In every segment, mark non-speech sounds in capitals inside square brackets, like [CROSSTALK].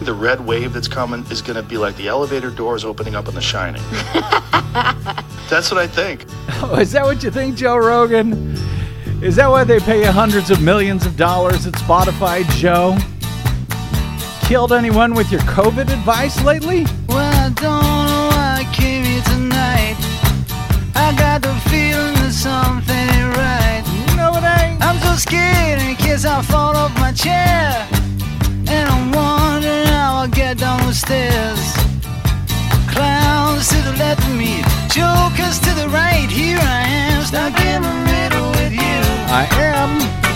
The red wave that's coming is going to be like the elevator doors opening up in The Shining. [LAUGHS] that's what I think. Oh, is that what you think, Joe Rogan? Is that why they pay you hundreds of millions of dollars at Spotify, Joe? Killed anyone with your COVID advice lately? Well, I don't know why I came here tonight. I got the feeling that something ain't right. No, it ain't. I'm so scared in case I fall off my chair. And I'm wondering how I'll get down the stairs. Clowns to the left of me, jokers to the right. Here I am, stuck in the middle with you. I am.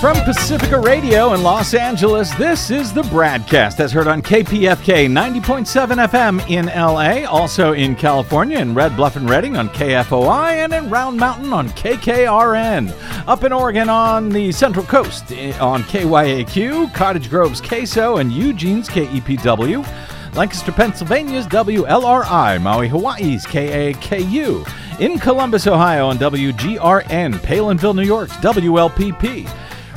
From Pacifica Radio in Los Angeles, this is the BradCast as heard on KPFK 90.7 FM in LA, also in California in Red Bluff and Redding on KFOI, and in Round Mountain on KKRN. Up in Oregon on the Central Coast eh, on KYAQ, Cottage Grove's KSO, and Eugene's KEPW. Lancaster, Pennsylvania's WLRI, Maui, Hawaii's KAKU, in Columbus, Ohio on WGRN, Palenville, New York's WLPP,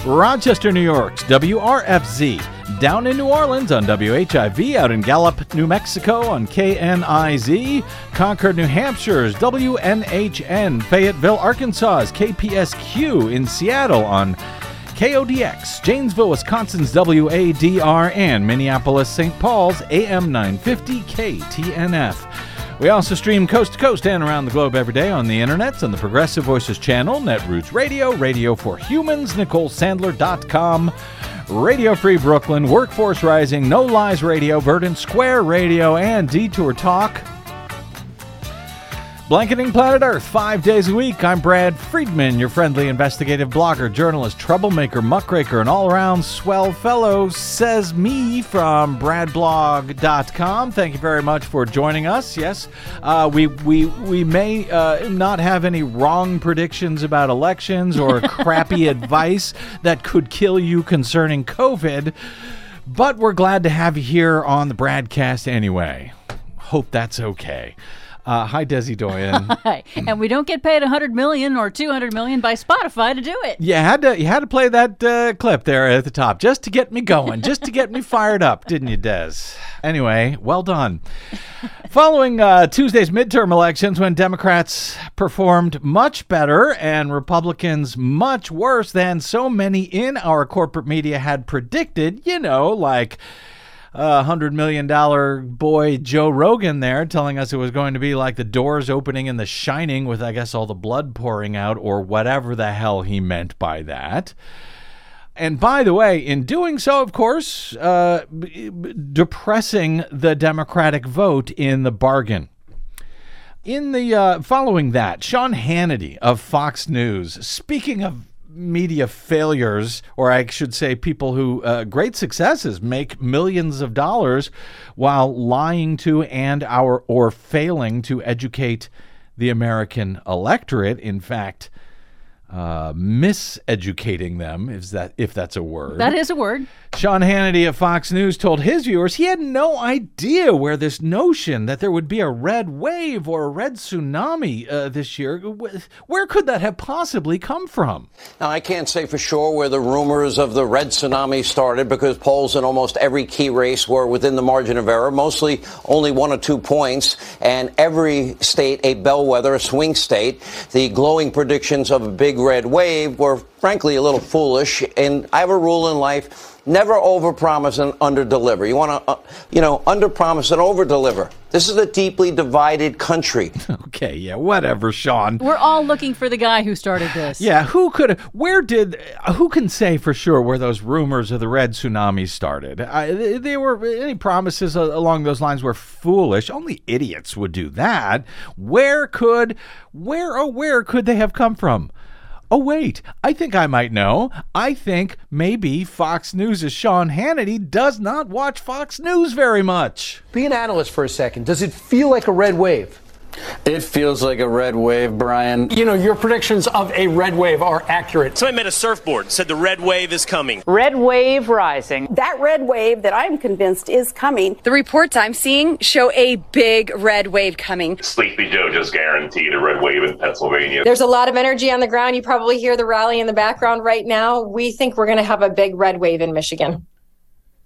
Rochester, New York's WRFZ, down in New Orleans on WHIV, out in Gallup, New Mexico on KNIZ, Concord, New Hampshire's WNHN, Fayetteville, Arkansas's KPSQ, in Seattle on KODX, Janesville, Wisconsin's WADR, and Minneapolis, St. Paul's AM 950 KTNF. We also stream coast to coast and around the globe every day on the internet on the Progressive Voices channel, Netroots Radio, Radio for Humans, NicoleSandler.com, Radio Free Brooklyn, Workforce Rising, No Lies Radio, Verdant Square Radio, and Detour Talk. Blanketing Planet Earth five days a week. I'm Brad Friedman, your friendly investigative blogger, journalist, troublemaker, muckraker, and all around swell fellow, says me from bradblog.com. Thank you very much for joining us. Yes, uh, we, we, we may uh, not have any wrong predictions about elections or [LAUGHS] crappy advice that could kill you concerning COVID, but we're glad to have you here on the BradCast anyway. Hope that's okay. Uh, hi, Desi Doyen. [LAUGHS] Hi. And we don't get paid 100 million or 200 million by Spotify to do it. You had to you had to play that uh, clip there at the top just to get me going, just to get me [LAUGHS] fired up, didn't you, Des? Anyway, well done. Following uh, Tuesday's midterm elections, when Democrats performed much better and Republicans much worse than so many in our corporate media had predicted, you know, like a hundred million dollar boy Joe Rogan there telling us it was going to be like the doors opening in The Shining with, I guess, all the blood pouring out or whatever the hell he meant by that. And by the way, in doing so, of course, uh, depressing the Democratic vote in the bargain. In the uh, following that, Sean Hannity of Fox News, speaking of media failures, or I should say, people who uh, great successes make millions of dollars while lying to and our or failing to educate the American electorate. In fact, uh, miseducating them, if that if that's a word. That is a word. Sean Hannity of Fox News told his viewers he had no idea where this notion that there would be a red wave or a red tsunami uh, this year, where could that have possibly come from? Now, I can't say for sure where the rumors of the red tsunami started because polls in almost every key race were within the margin of error, mostly only one or two points, and every state a bellwether, a swing state. The glowing predictions of a big red wave were frankly a little foolish, and I have a rule in life. Never overpromise and underdeliver. You want to, uh, you know, underpromise and overdeliver. This is a deeply divided country. [LAUGHS] Okay, yeah, whatever, Sean. We're all looking for the guy who started this. Yeah, who could, where did, who can say for sure where those rumors of the red tsunami started? I, they- they were, any promises along those lines were foolish. Only idiots would do that. Where could, where, oh, where could they have come from? Oh, wait, I think I might know. I think maybe Fox News' Sean Hannity does not watch Fox News very much. Be an analyst for a second. Does it feel like a red wave? It feels like a red wave, Brian. You know, your predictions of a red wave are accurate. Somebody made a surfboard, said the red wave is coming. Red wave rising. That red wave that I'm convinced is coming. The reports I'm seeing show a big red wave coming. Sleepy Joe just guaranteed a red wave in Pennsylvania. There's a lot of energy on the ground. You probably hear the rally in the background right now. We think we're going to have a big red wave in Michigan.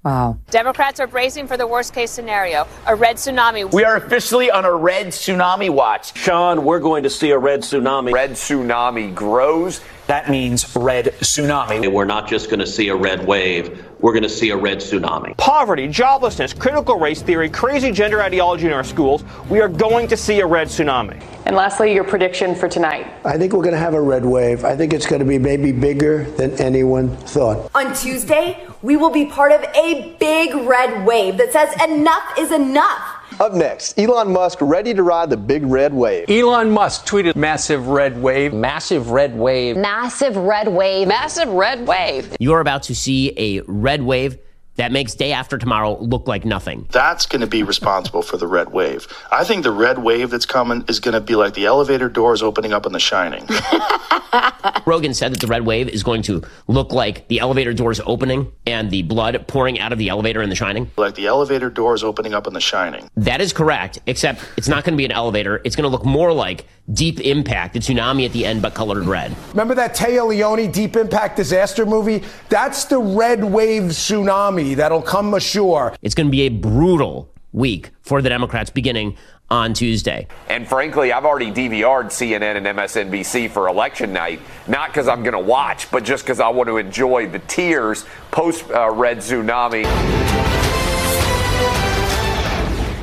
Wow. Democrats are bracing for the worst case scenario a red tsunami. We are officially on a red tsunami watch. Sean, we're going to see a red tsunami. Red tsunami grows. That means red tsunami. We're not just going to see a red wave, we're going to see a red tsunami. Poverty, joblessness, critical race theory, crazy gender ideology in our schools. We are going to see a red tsunami. And lastly, your prediction for tonight. I think we're going to have a red wave. I think it's going to be maybe bigger than anyone thought. On Tuesday, we will be part of a big red wave that says enough is enough. Up next, Elon Musk ready to ride the big red wave. Elon Musk tweeted massive red wave. Massive red wave. Massive red wave. Massive red wave. You're about to see a red wave that makes day after tomorrow look like nothing. That's going to be responsible for the red wave. I think the red wave that's coming is going to be like the elevator doors opening up in The Shining. [LAUGHS] Rogan said that the red wave is going to look like the elevator doors opening and the blood pouring out of the elevator in The Shining. Like the elevator doors opening up in The Shining. That is correct, except it's not going to be an elevator. It's going to look more like Deep Impact, the tsunami at the end, but colored red. Remember that Téa Leoni Deep Impact disaster movie? That's the red wave tsunami that'll come ashore. It's going to be a brutal week for the Democrats beginning on Tuesday. And frankly, I've already DVR'd CNN and MSNBC for election night, not because I'm going to watch, but just because I want to enjoy the tears post uh, Red Tsunami.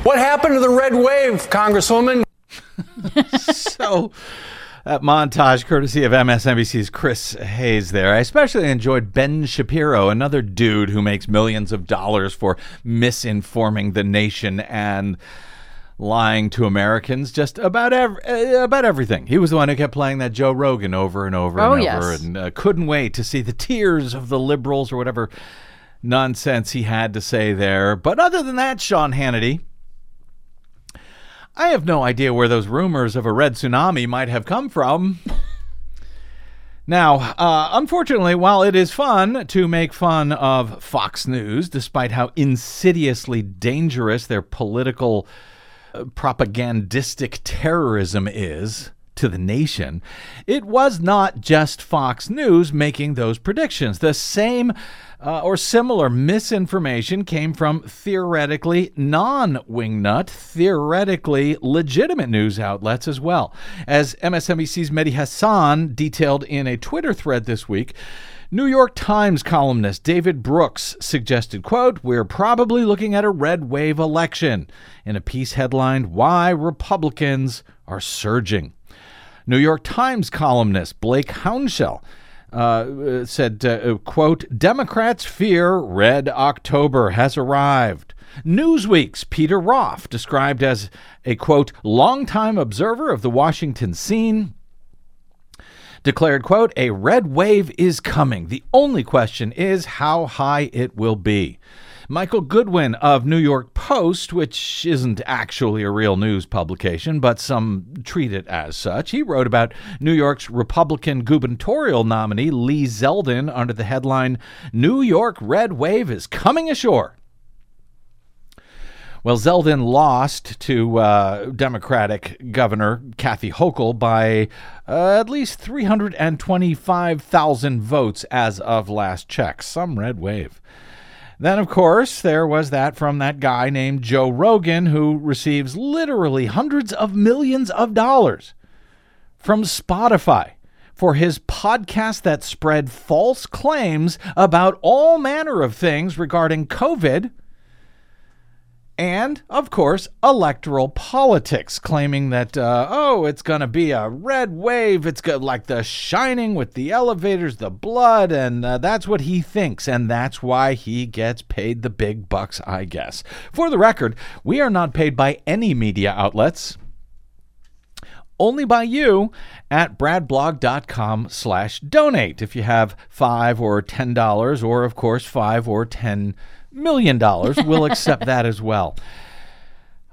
What happened to the red wave, Congresswoman? [LAUGHS] so that montage courtesy of MSNBC's Chris Hayes there. I especially enjoyed Ben Shapiro, another dude who makes millions of dollars for misinforming the nation and lying to Americans just about ev- uh, about everything. He was the one who kept playing that Joe Rogan over and over Oh, and yes. over and uh, couldn't wait to see the tears of the liberals or whatever nonsense he had to say there. But other than that, Sean Hannity, I have no idea where those rumors of a red tsunami might have come from. Now, uh, unfortunately, while it is fun to make fun of Fox News, despite how insidiously dangerous their political uh, propagandistic terrorism is to the nation, it was not just Fox News making those predictions. The same uh, or similar misinformation came from theoretically non wingnut, theoretically legitimate news outlets as well. As MSNBC's Mehdi Hassan detailed in a Twitter thread this week, New York Times columnist David Brooks suggested, quote, "We're probably looking at a red wave election." In a piece headlined, "Why Republicans Are Surging." New York Times columnist Blake Hounshell uh, said, uh, quote, Democrats fear Red October has arrived. Newsweek's Peter Roff, described as a, quote, longtime observer of the Washington scene, declared, quote, a red wave is coming. The only question is how high it will be. Michael Goodwin of New York Post, which isn't actually a real news publication, but some treat it as such, he wrote about New York's Republican gubernatorial nominee Lee Zeldin under the headline New York Red Wave is Coming Ashore. Well, Zeldin lost to uh, Democratic Governor Kathy Hochul by uh, at least 325,000 votes as of last check. Some red wave. Then, of course, there was that from that guy named Joe Rogan, who receives literally hundreds of millions of dollars from Spotify for his podcast that spread false claims about all manner of things regarding COVID and, of course, electoral politics, claiming that, uh, oh, it's going to be a red wave. It's go- like the shining with the elevators, the blood, and uh, that's what he thinks. And that's why he gets paid the big bucks, I guess. For the record, we are not paid by any media outlets only by you at bradblog.com slash donate if you have five or ten dollars or of course five or ten million dollars we'll accept that as well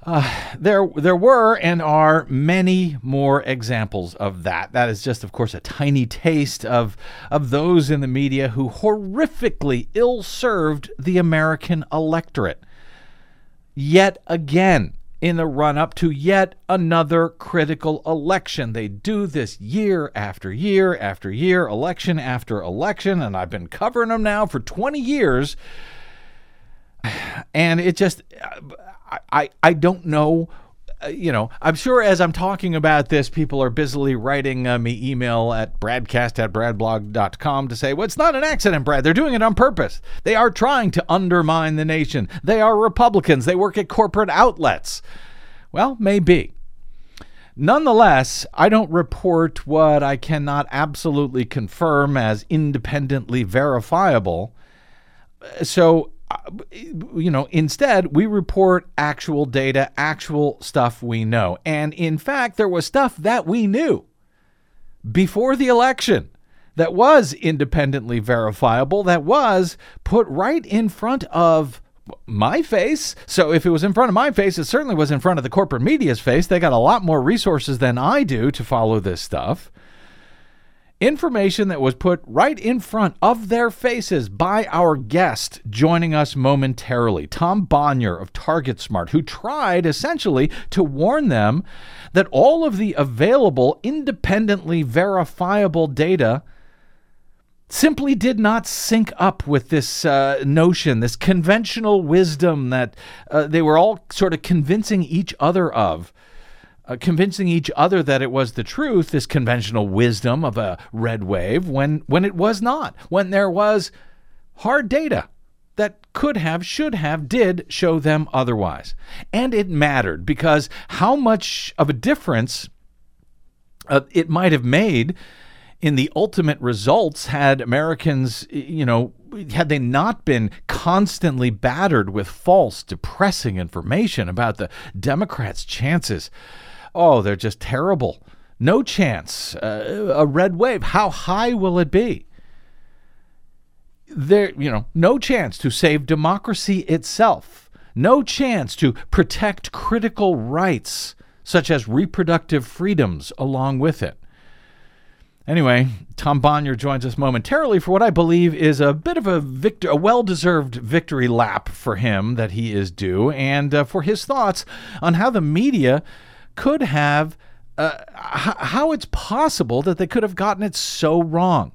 uh, there there were and are many more examples of that that is just of course a tiny taste of of those in the media who horrifically ill-served the american electorate yet again in the run up to yet another critical election. They do this year after year after year, election after election, and I've been covering them now for 20 years. And it just, I, I, don't know. uh, You know, I'm sure as I'm talking about this, people are busily writing uh, me email at bradcast at bradblog.com to say, well, it's not an accident, Brad. They're doing it on purpose. They are trying to undermine the nation. They are Republicans. They work at corporate outlets. Well, maybe. Nonetheless, I don't report what I cannot absolutely confirm as independently verifiable. So, you know, instead, we report actual data, actual stuff we know. And in fact, there was stuff that we knew before the election that was independently verifiable, that was put right in front of my face. So if it was in front of my face, it certainly was in front of the corporate media's face. They got a lot more resources than I do to follow this stuff. Information that was put right in front of their faces by our guest joining us momentarily, Tom Bonier of Target Smart, who tried essentially to warn them that all of the available independently verifiable data simply did not sync up with this uh, notion, this conventional wisdom that uh, they were all sort of convincing each other of. Uh, convincing each other that it was the truth, this conventional wisdom of a red wave, when, when it was not, when there was hard data that could have, should have, did show them otherwise. And it mattered because how much of a difference uh, it might have made in the ultimate results had Americans, you know, had they not been constantly battered with false, depressing information about the Democrats' chances. Oh, they're just terrible. No chance. Uh, a red wave. How high will it be? There, you know, no chance to save democracy itself. No chance to protect critical rights, such as reproductive freedoms, along with it. Anyway, Tom Bonier joins us momentarily for what I believe is a bit of a victor, a well-deserved victory lap for him that he is due, and uh, for his thoughts on how the media could have, uh, h- how it's possible that they could have gotten it so wrong.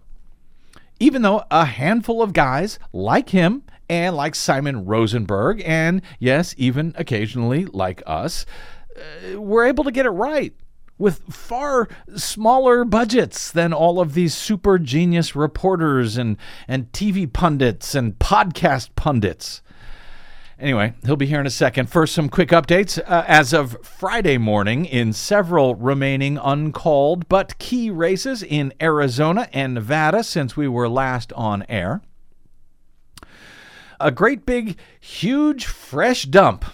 Even though a handful of guys like him and like Simon Rosenberg, and yes, even occasionally like us, uh, were able to get it right with far smaller budgets than all of these super genius reporters and, and TV pundits and podcast pundits. Anyway, he'll be here in a second. First, some quick updates. Uh, as of Friday morning, in several remaining uncalled but key races in Arizona and Nevada since we were last on air, a great big, huge, fresh dump.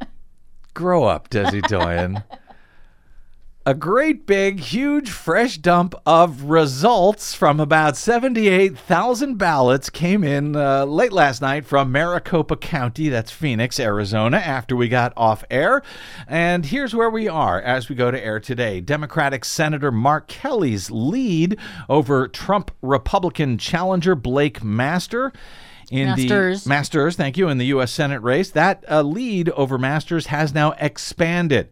[LAUGHS] Grow up, Desi Doyen [LAUGHS] a great big, huge, fresh dump of results from about 78,000 ballots came in uh, late last night from Maricopa County, that's Phoenix, Arizona, after we got off air. And here's where we are as we go to air today Democratic Senator Mark Kelly's lead over Trump Republican challenger Blake Master in Masters. the Masters, thank you, in the U.S. Senate race. That uh, lead over Masters has now expanded.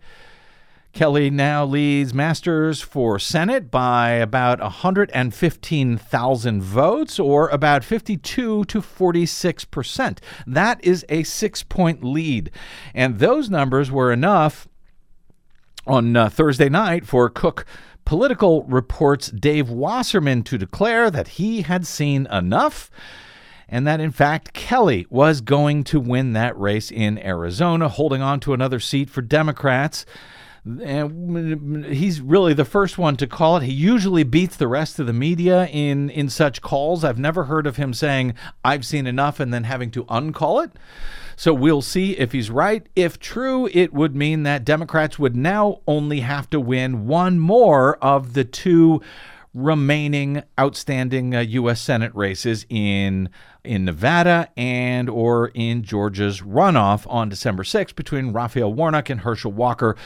Kelly now leads Masters for Senate by about 115,000 votes, or about 52 to 46 percent. That is a six point lead. And those numbers were enough on uh, Thursday night for Cook Political Reports Dave Wasserman to declare that he had seen enough and that in fact Kelly was going to win that race in Arizona, holding on to another seat for Democrats. And he's really the first one to call it. He usually beats the rest of the media in in such calls. I've never heard of him saying I've seen enough and then having to uncall it. So we'll see if he's right. If true, it would mean that Democrats would now only have to win one more of the two remaining outstanding uh, U.S. Senate races in in Nevada and or in Georgia's runoff on December 6th between Raphael Warnock and Herschel Walker.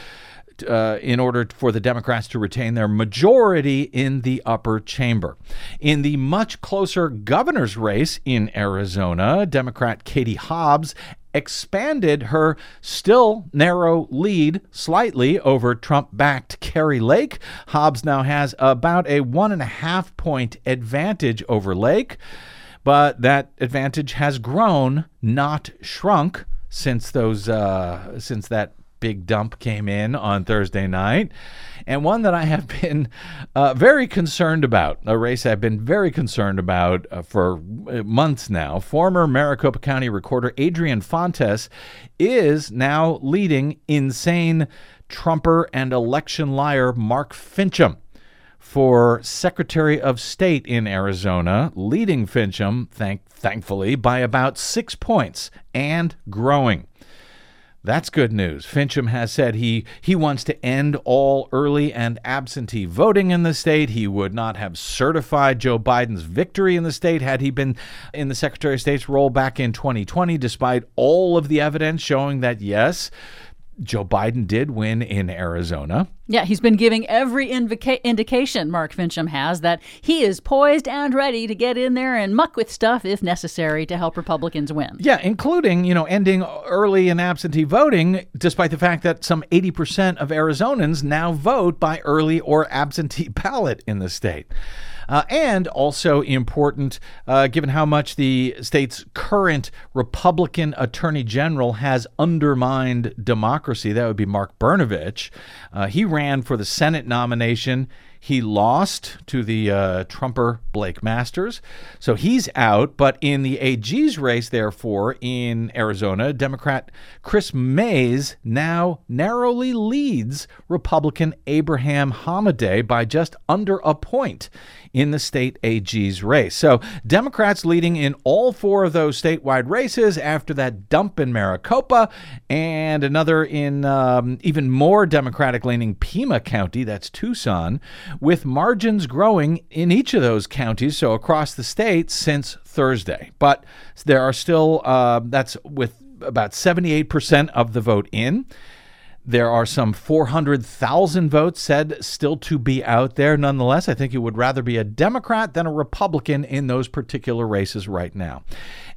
Uh, in order for the Democrats to retain their majority in the upper chamber. In the much closer governor's race in Arizona, Democrat Katie Hobbs expanded her still narrow lead slightly over Trump backed Kari Lake. Hobbs now has about a one and a half point advantage over Lake. but that advantage has grown, not shrunk, since those uh, since that big dump came in on Thursday night, and one that I have [LAUGHS] been uh, very concerned about. A race I've been very concerned about uh, for uh, months now. Former Maricopa County Recorder Adrian Fontes is now leading insane Trumper and election liar Mark Finchem for Secretary of State in Arizona, leading Finchem, thank, thankfully, by about six points and growing. That's good news. Finchem has said he, he wants to end all early and absentee voting in the state. He would not have certified Joe Biden's victory in the state had he been in the Secretary of State's role back in 2020, despite all of the evidence showing that, yes, Joe Biden did win in Arizona. Yeah, he's been giving every invoca- indication, Mark Finchem has, that he is poised and ready to get in there and muck with stuff if necessary to help Republicans win. Yeah, including, you know, ending early and absentee voting, despite the fact that some 80% of Arizonans now vote by early or absentee [LAUGHS] ballot in the state. Uh, and also important, uh, given how much the state's current Republican Attorney General has undermined democracy. That would be Mark Brnovich. Uh, he ran for the Senate nomination. He lost to the uh, Trumper Blake Masters. So he's out. But in the AG's race, therefore, in Arizona, Democrat Chris Mayes now narrowly leads Republican Abraham Hamadeh by just under a point in the state AG's race. So Democrats leading in all four of those statewide races after that dump in Maricopa and another in um, even more Democratic leaning Pima County, that's Tucson with margins growing in each of those counties, so across the state since Thursday. But there are still, uh, that's with about 78% of the vote in. There are some 400,000 votes said still to be out there. Nonetheless, I think it would rather be a Democrat than a Republican in those particular races right now.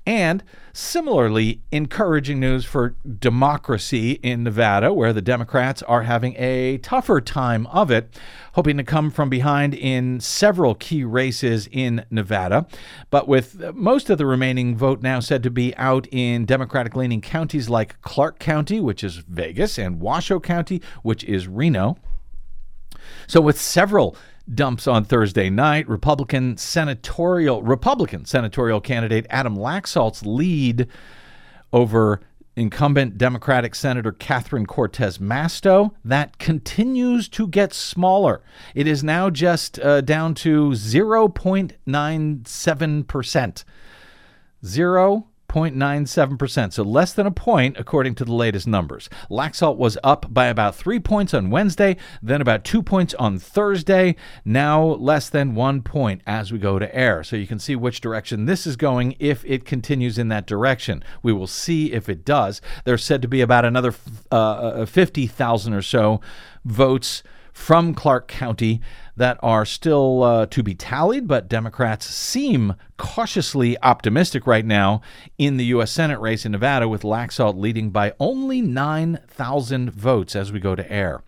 And similarly, encouraging news for democracy in Nevada, where the Democrats are having a tougher time of it, hoping to come from behind in several key races in Nevada. But with most of the remaining vote now said to be out in Democratic leaning counties like Clark County, which is Vegas, and Washoe County, which is Reno. So, with several dumps on Thursday night. Republican senatorial Republican senatorial candidate Adam Laxalt's lead over incumbent Democratic Senator Catherine Cortez Masto that continues to get smaller. It is now just uh, down to 0.97%. 0. 0.97%, so less than a point according to the latest numbers. Laxalt was up by about three points on Wednesday, then about two points on Thursday, now less than one point as we go to air. So you can see which direction this is going if it continues in that direction. We will see if it does. There's said to be about another uh, uh 50,000 or so votes from Clark County that are still uh, to be tallied, but Democrats seem cautiously optimistic right now in the U.S. Senate race in Nevada, with Laxalt leading by only 9,000 votes as we go to air.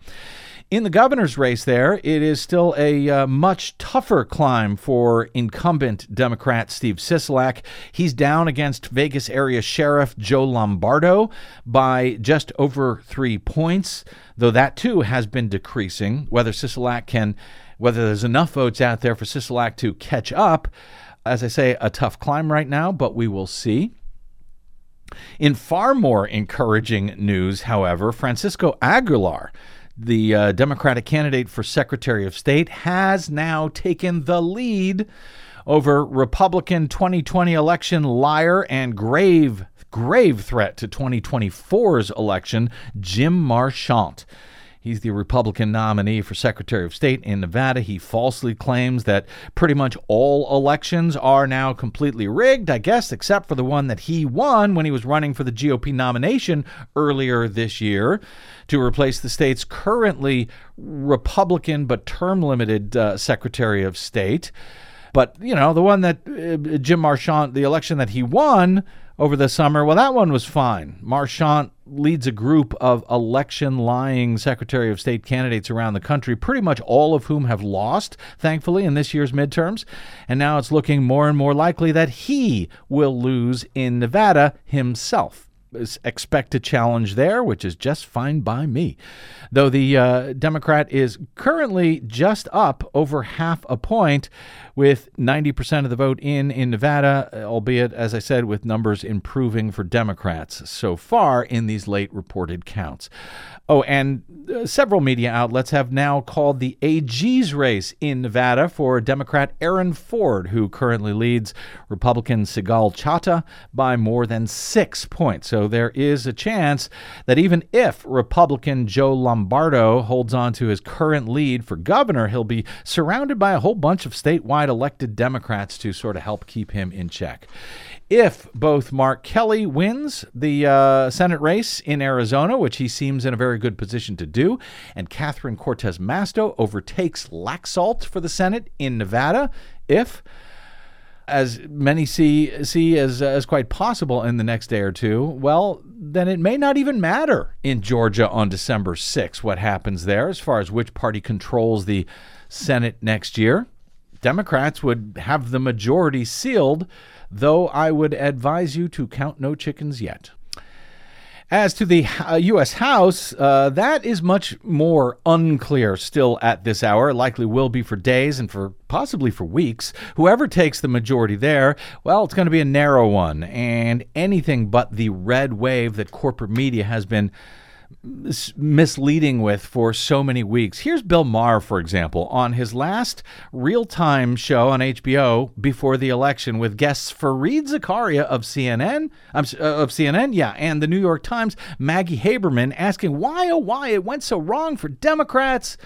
In the governor's race, there, it is still a uh, much tougher climb for incumbent Democrat Steve Sisolak. He's down against Vegas area Sheriff Joe Lombardo by just over three points, though that too has been decreasing. Whether Sisolak can, whether there's enough votes out there for Sisolak to catch up, as I say, a tough climb right now, but we will see. In far more encouraging news, however, Francisco Aguilar the uh, Democratic candidate for Secretary of State, has now taken the lead over Republican 2020 election liar and grave, grave threat to 2024's election, Jim Marchant. He's the Republican nominee for Secretary of State in Nevada. He falsely claims that pretty much all elections are now completely rigged, I guess, except for the one that he won when he was running for the GOP nomination earlier this year to replace the state's currently Republican but term limited uh, Secretary of State. But, you know, the one that uh, Jim Marchant, the election that he won over the summer, well, that one was fine. Marchant leads a group of election lying Secretary of State candidates around the country, pretty much all of whom have lost, thankfully, in this year's midterms. And now it's looking more and more likely that he will lose in Nevada himself expect a challenge there, which is just fine by me. Though the uh, Democrat is currently just up over half a point, with 90% of the vote in in Nevada, albeit, as I said, with numbers improving for Democrats so far in these late reported counts. Oh, and uh, several media outlets have now called the AG's race in Nevada for Democrat Aaron Ford, who currently leads Republican Sigal Chattah by more than six points. So there is a chance that even if Republican Joe Lombardo holds on to his current lead for governor, he'll be surrounded by a whole bunch of statewide elected Democrats to sort of help keep him in check. If both Mark Kelly wins the uh, Senate race in Arizona, which he seems in a very good position to do, and Catherine Cortez Masto overtakes Laxalt for the Senate in Nevada, if as many see see as as quite possible in the next day or two, well, then it may not even matter in Georgia on December 6 what happens there as far as which party controls the Senate next year. Democrats would have the majority sealed, though I would advise you to count no chickens yet. As to the uh, U.S. House, uh, that is much more unclear still at this hour. Likely will be for days and for possibly for weeks. Whoever takes the majority there, well, it's going to be a narrow one and anything but the red wave that corporate media has been misleading with for so many weeks. Here's Bill Maher, for example, on his last real time show on HBO before the election with guests Fareed Zakaria of CNN, uh, of CNN, yeah, and the New York Times, Maggie Haberman, asking why, oh, why it went so wrong for Democrats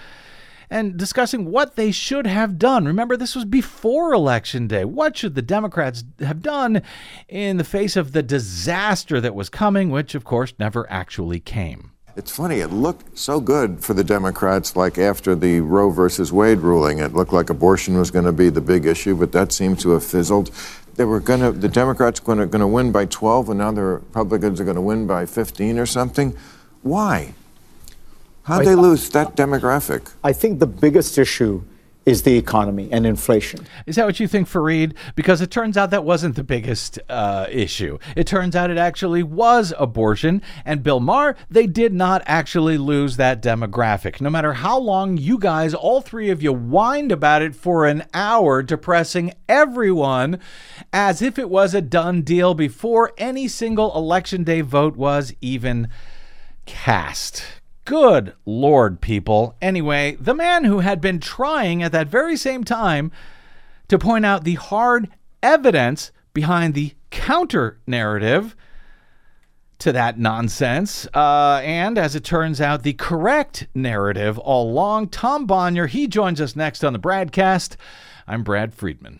and discussing what they should have done. Remember, this was before Election Day. What should the Democrats have done in the face of the disaster that was coming, which, of course, never actually came? It's funny, it looked so good for the Democrats, like after the Roe versus Wade ruling. It looked like abortion was going to be the big issue, but that seemed to have fizzled. They were going to, the Democrats to, going to win by 12, and now the Republicans are going to win by 15 or something. Why? How'd they lose that demographic? I think the biggest issue is the economy and inflation. Is that what you think, Fareed? Because it turns out that wasn't the biggest uh, issue. It turns out it actually was abortion. And Bill Maher, they did not actually lose that demographic. No matter how long you guys, all three of you, whined about it for an hour, depressing everyone as if it was a done deal before any single election day vote was even cast. Good Lord, people. Anyway, the man who had been trying at that very same time to point out the hard evidence behind the counter narrative to that nonsense. Uh, and as it turns out, the correct narrative all along. Tom Bonier, he joins us next on the BradCast. I'm Brad Friedman.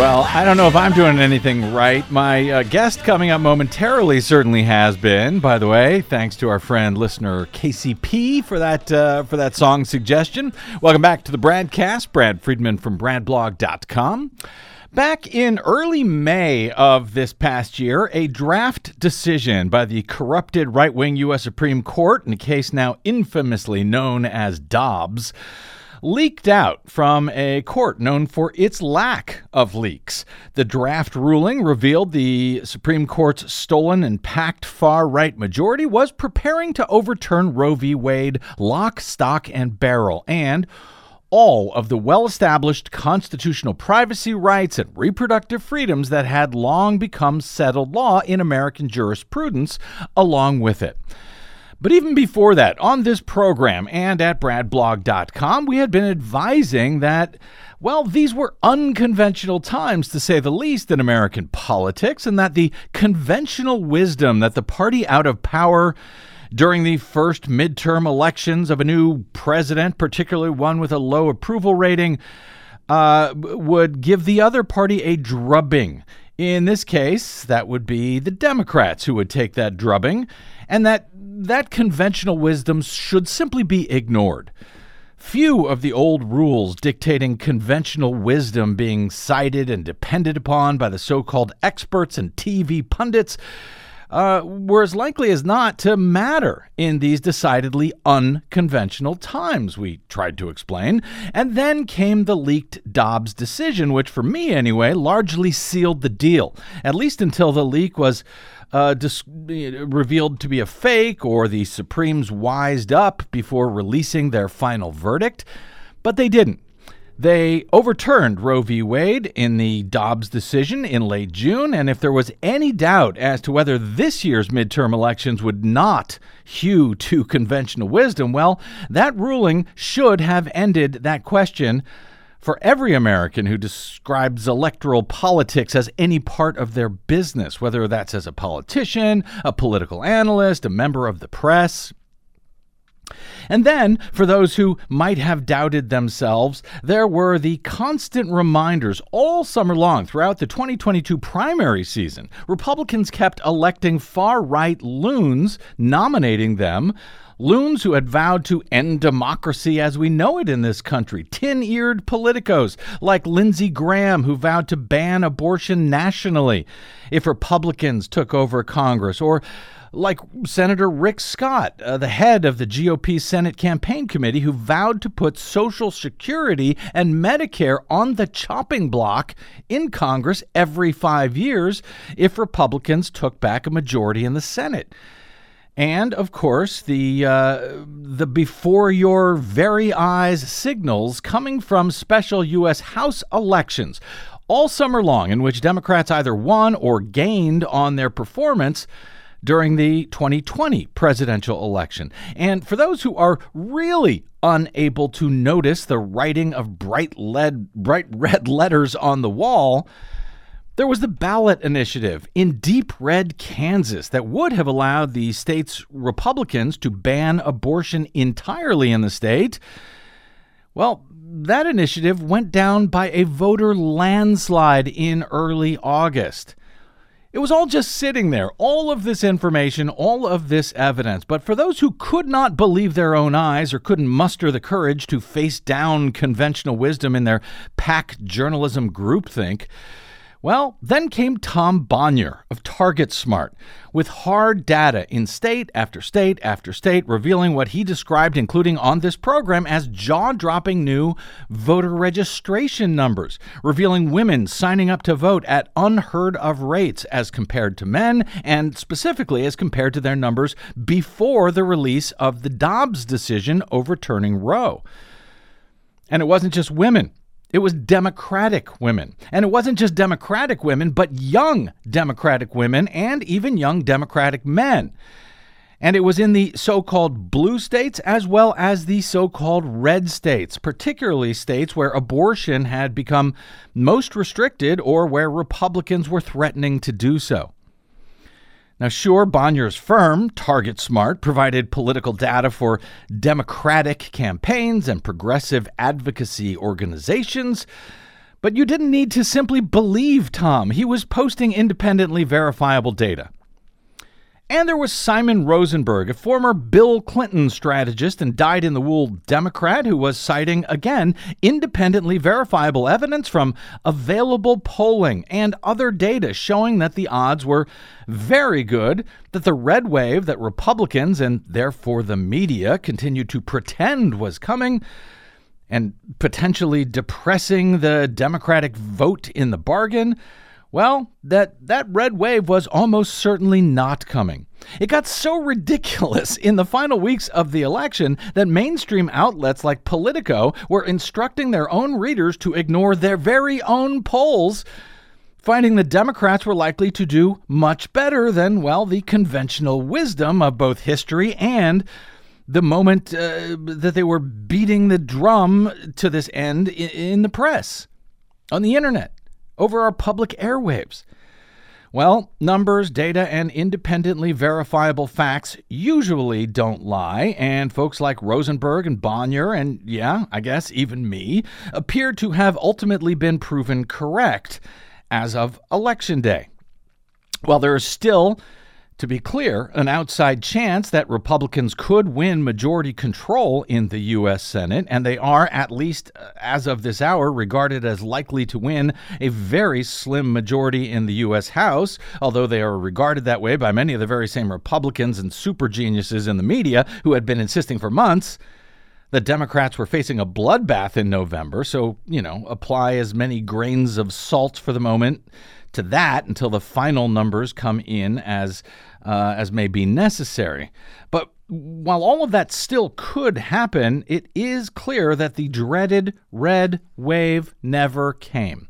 Well, I don't know if I'm doing anything right. My uh, guest coming up momentarily certainly has been. By the way, thanks to our friend listener KCP for that uh, for that song suggestion. Welcome back to the BradCast. Brad Friedman from BradBlog.com. Back in early May of this past year, a draft decision by the corrupted right wing U.S. Supreme Court in a case now infamously known as Dobbs leaked out from a court known for its lack of leaks. The draft ruling revealed the Supreme Court's stolen and packed far right majority was preparing to overturn Roe v. Wade lock, stock, and barrel. And all of the well established constitutional privacy rights and reproductive freedoms that had long become settled law in American jurisprudence along with it. But even before that, on this program and at bradblog.com, we had been advising that, well, these were unconventional times, to say the least, in American politics, and that the conventional wisdom that the party out of power during the first midterm elections of a new president, particularly one with a low approval rating, uh, would give the other party a drubbing. In this case, that would be the Democrats who would take that drubbing, and that that conventional wisdom should simply be ignored. Few of the old rules dictating conventional wisdom being cited and depended upon by the so called experts and TV pundits uh, were as likely as not to matter in these decidedly unconventional times, we tried to explain. And then came the leaked Dobbs decision, which, for me anyway, largely sealed the deal, at least until the leak was uh, dis- revealed to be a fake or the Supremes wised up before releasing their final verdict. But they didn't. They overturned Roe v. Wade in the Dobbs decision in late June, and if there was any doubt as to whether this year's midterm elections would not hew to conventional wisdom, well, that ruling should have ended that question for every American who describes electoral politics as any part of their business, whether that's as a politician, a political analyst, a member of the press. And then, for those who might have doubted themselves, there were the constant reminders all summer long throughout the 2022 primary season. Republicans kept electing far right loons, nominating them. Loons who had vowed to end democracy as we know it in this country, tin eared politicos like Lindsey Graham, who vowed to ban abortion nationally. If Republicans took over Congress, or like Senator Rick Scott, uh, the head of the GOP Senate Campaign Committee, who vowed to put Social Security and Medicare on the chopping block in Congress every five years if Republicans took back a majority in the Senate and of course the uh, the before your very eyes signals coming from special U.S. House elections all summer long, in which Democrats either won or gained on their performance during the 2020 presidential election. And for those who are really unable to notice the writing of bright lead bright [LAUGHS] red letters on the wall, there was the ballot initiative in deep red Kansas that would have allowed the state's Republicans to ban abortion entirely in the state. Well, that initiative went down by a voter landslide in early August. It was all just sitting there, all of this information, all of this evidence. But for those who could not believe their own eyes or couldn't muster the courage to face down conventional wisdom in their pack journalism groupthink, well, then came Tom Bonier of Target Smart with hard data in state after state after state, revealing what he described, including on this program, as jaw dropping new voter registration numbers, revealing women signing up to vote at unheard of rates as compared to men, and specifically as compared to their numbers before the release of the Dobbs decision overturning Roe. And it wasn't just women. It was Democratic women. And it wasn't just Democratic women, but young Democratic women and even young Democratic men. And it was in the so called blue states as well as the so called red states, particularly states where abortion had become most restricted or where Republicans were threatening to do so. Now, sure, Bonier's firm, Target Smart, provided political data for Democratic campaigns and progressive advocacy organizations. But you didn't need to simply believe Tom. He was posting independently verifiable data. And there was Simon Rosenberg, a former Bill Clinton strategist and dyed in the wool Democrat who was citing, again, independently verifiable evidence from available polling and other data showing that the odds were very good that the red wave that Republicans and therefore the media continued to pretend was coming and potentially depressing the Democratic vote in the bargain Well, that, that red wave was almost certainly not coming. It got so ridiculous in the final weeks of the election that mainstream outlets like Politico were instructing their own readers to ignore their very own polls, finding the Democrats were likely to do much better than, well, the conventional wisdom of both history and the moment uh, that they were beating the drum to this end in, in the press, on the internet over our public airwaves? Well, numbers, data, and independently verifiable facts usually don't lie, and folks like Rosenberg and Bonier, and yeah, I guess even me, appear to have ultimately been proven correct as of Election Day. While there is still to be clear, an outside chance that Republicans could win majority control in the U.S. Senate, and they are, at least uh, as of this hour, regarded as likely to win a very slim majority in the U.S. House, although they are regarded that way by many of the very same Republicans and super geniuses in the media who had been insisting for months. The Democrats were facing a bloodbath in November, so, you know, apply as many grains of salt for the moment to that until the final numbers come in as uh, as may be necessary. But while all of that still could happen, it is clear that the dreaded red wave never came.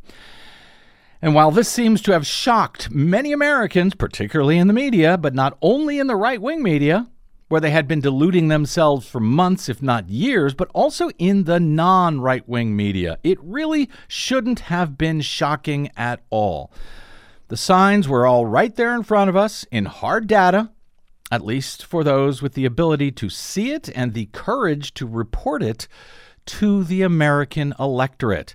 And while this seems to have shocked many Americans, particularly in the media, but not only in the right wing media, where they had been deluding themselves for months, if not years, but also in the non right wing media, it really shouldn't have been shocking at all. The signs were all right there in front of us in hard data, at least for those with the ability to see it and the courage to report it to the American electorate.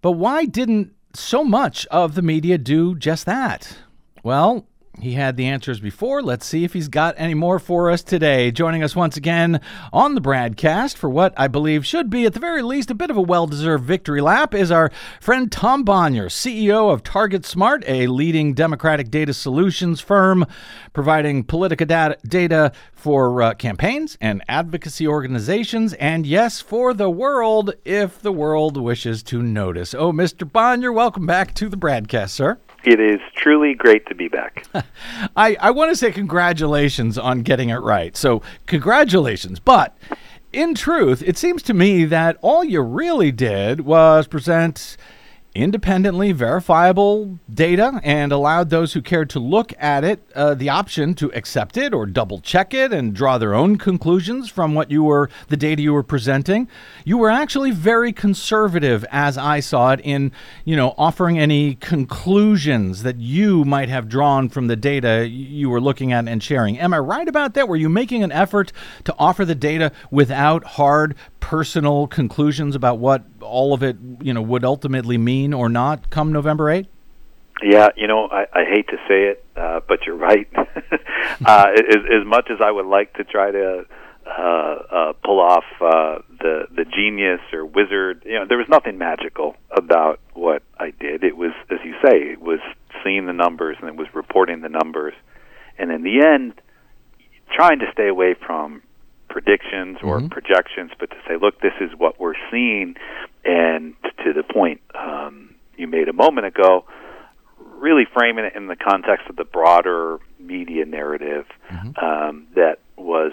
But why didn't so much of the media do just that? Well, he had the answers before. Let's see if he's got any more for us today. Joining us once again on the broadcast for what I believe should be, at the very least, a bit of a well deserved victory lap is our friend Tom Bonier, CEO of Target Smart, a leading Democratic data solutions firm providing political data, data for uh, campaigns and advocacy organizations, and yes, for the world if the world wishes to notice. Oh, Mr. Bonier, welcome back to the broadcast, sir. It is truly great to be back. [LAUGHS] I, I want to say congratulations on getting it right. So, congratulations. But in truth, it seems to me that all you really did was present independently verifiable data and allowed those who cared to look at it uh, the option to accept it or double check it and draw their own conclusions from what you were the data you were presenting. You were actually very conservative as i saw it in you know offering any conclusions that you might have drawn from the data you were looking at and sharing. Am i right about that? Were you making an effort to offer the data without hard personal conclusions about what all of it, you know, would ultimately mean or not come November 8th? Yeah, you know, I, I hate to say it, uh, but you're right. [LAUGHS] uh, as, as much as I would like to try to uh, uh, pull off uh, the the genius or wizard, you know, there was nothing magical about what I did. It was, as you say, it was seeing the numbers and it was reporting the numbers, and in the end, trying to stay away from predictions or mm-hmm. projections, but to say, look, this is what we're seeing, and to the point um, you made a moment ago, really framing it in the context of the broader media narrative mm-hmm. um, that was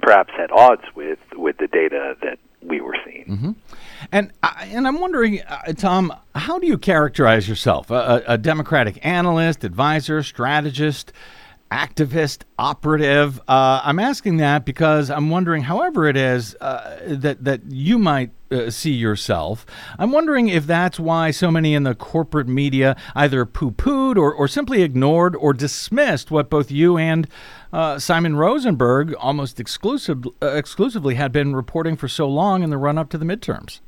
perhaps at odds with with the data that we were seeing. Mm-hmm. And I, and I'm wondering, uh, Tom, how do you characterize yourself? A, a, Democratic analyst, advisor, strategist? Activist, operative. Uh, I'm asking that because I'm wondering, however it is uh, that that you might uh, see yourself, I'm wondering if that's why so many in the corporate media either poo-pooed or, or simply ignored or dismissed what both you and uh, Simon Rosenberg almost exclusive, uh, exclusively had been reporting for so long in the run-up to the midterms.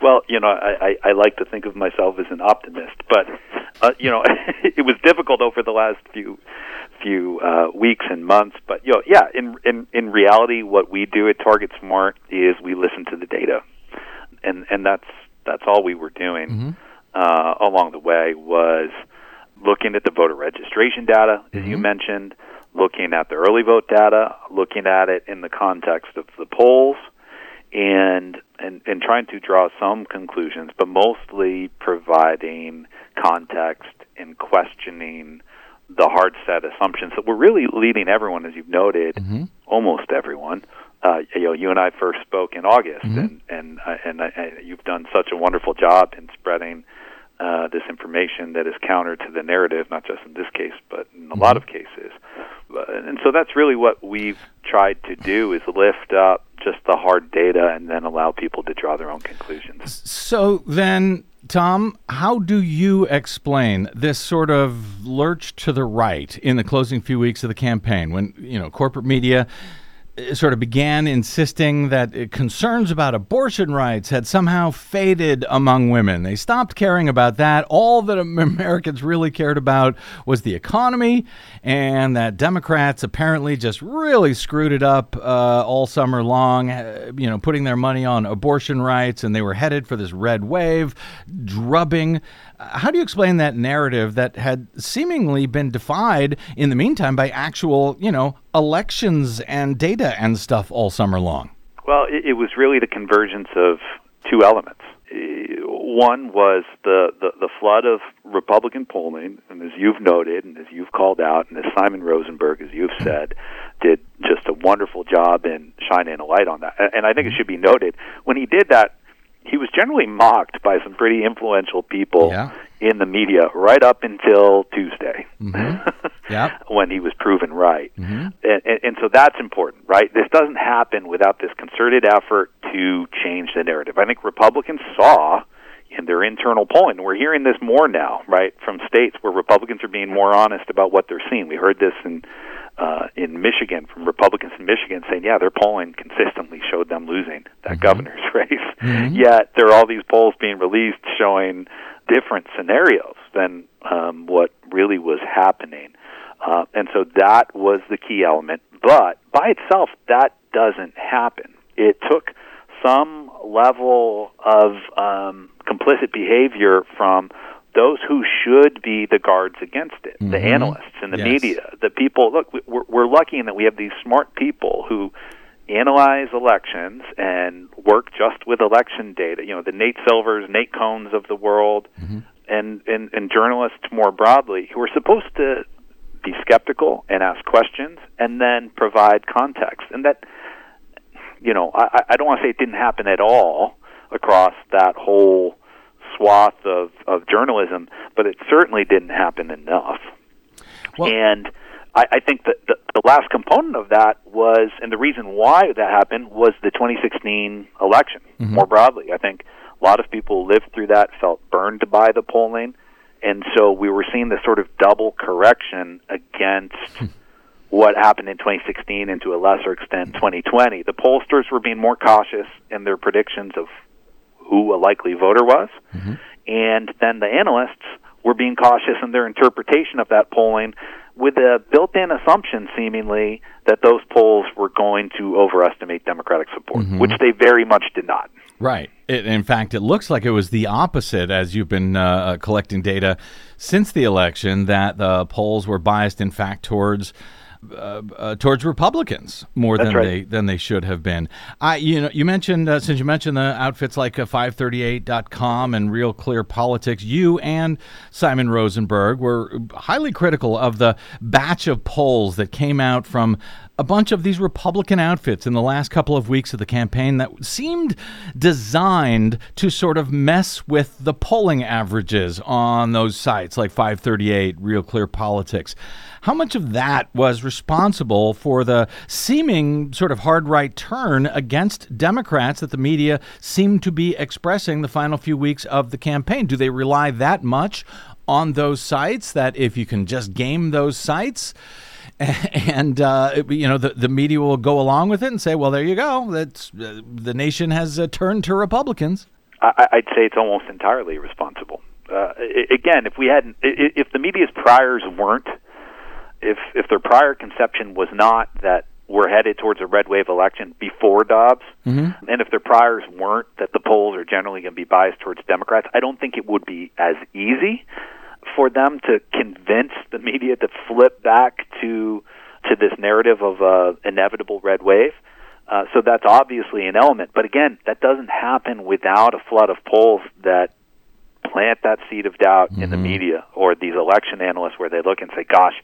Well, you know, I, I, I like to think of myself as an optimist, but uh, you know, [LAUGHS] it was difficult over the last few few uh, weeks and months. But you know, yeah, in in in reality, what we do at Target Smart is we listen to the data, and and that's that's all we were doing mm-hmm. uh, along the way was looking at the voter registration data, as mm-hmm. you mentioned, looking at the early vote data, looking at it in the context of the polls, and and and trying to draw some conclusions, but mostly providing context and questioning the hard set assumptions that were really leading everyone, as you've noted, Mm-hmm. almost everyone. Uh, you know, you and I first spoke in August, Mhm. and and uh, and I, I, you've done such a wonderful job in spreading uh, this information that is counter to the narrative, not just in this case, but in a lot of cases. And so that's really what we've tried to do: is lift up just the hard data and then allow people to draw their own conclusions. So then, Tom, how do you explain this sort of lurch to the right in the closing few weeks of the campaign when, you know, corporate media sort of began insisting that uh, concerns about abortion rights had somehow faded among women. They stopped caring about that. All that [LAUGHS] Americans really cared about was the economy, and that Democrats apparently just really screwed it up uh, all summer long, uh, you know, putting their money on abortion rights, and they were headed for this red wave, drubbing. How do you explain that narrative that had seemingly been defied in the meantime by actual, you know, elections and data and stuff all summer long? Well, it, it was really the convergence of two elements. Eh, One was the, the, the flood of Republican polling, and as you've noted, and as you've called out, and as Simon Rosenberg, as you've said, did just a wonderful job in shining a light on that. And I think it should be noted, when he did that, he was generally mocked by some pretty influential people in the media right up until Tuesday [LAUGHS] Yeah. when he was proven right. Mm-hmm. And, and, and so that's important, right? This doesn't happen without this concerted effort to change the narrative. I think Republicans saw in their internal polling, we're hearing this more now, right, from states where Republicans are being more honest about what they're seeing. We heard this in uh, in Michigan from Republicans in Michigan saying, yeah, their polling consistently showed them losing that governor's [LAUGHS] race. Mhm. Yet there are all these polls being released showing different scenarios than um, what really was happening. Uh, and so that was the key element. But by itself, that doesn't happen. It took some level of um, complicit behavior from those who should be the guards against it, the Mhm. analysts and the Yes. media, the people. Look, we- we're, we're lucky in that we have these smart people who analyze elections and work just with election data. You know, the Nate Silvers, Nate Cohns of the world, and, and and journalists more broadly who are supposed to be skeptical and ask questions and then provide context. And that, you know, I, I don't want to say it didn't happen at all across that whole swath of, of journalism, but it certainly didn't happen enough. and I, I think that the, the last component of that was, and the reason why that happened was the 2016 election Mhm. more broadly. I think a lot of people lived through that, felt burned by the polling, and so we were seeing this sort of double correction against what happened in 2016 and to a lesser extent 2020. The pollsters were being more cautious in their predictions of who a likely voter was, and then the analysts were being cautious in their interpretation of that polling with a built-in assumption seemingly that those polls were going to overestimate democratic support Mhm. which they very much did not Right. It, in fact, it looks like it was the opposite as you've been uh, collecting data since the election that the polls were biased, in fact, towards. Uh, uh, towards Republicans more That's than right. they than they should have been. I you know you mentioned uh, since you mentioned the outfits like uh, 538.com and Real Clear Politics, you and Simon Rosenberg were highly critical of the batch of polls that came out from a bunch of these Republican outfits in the last couple of weeks of the campaign that seemed designed to sort of mess with the polling averages on those sites like 538, Real Clear Politics. How much of that was responsible for the seeming sort of hard right turn against Democrats that the media seemed to be expressing the final few weeks of the campaign? Do they rely that much on those sites that if you can just game those sites, [LAUGHS] and uh, you know the the media will go along with it and say, "Well, there you go. That's uh, the nation has uh, turned to Republicans." I, I'd say it's almost entirely responsible. Uh, again, if we hadn't, if the media's priors weren't, if if their prior conception was not that we're headed towards a red wave election before Dobbs, Mm-hmm. and if their priors weren't that the polls are generally going to be biased towards Democrats, I don't think it would be as easy for them to convince the media to flip back to to this narrative of a inevitable red wave. Uh, so that's obviously an element. But again, that doesn't happen without a flood of polls that plant that seed of doubt mm-hmm. in the media or these election analysts where they look and say, gosh,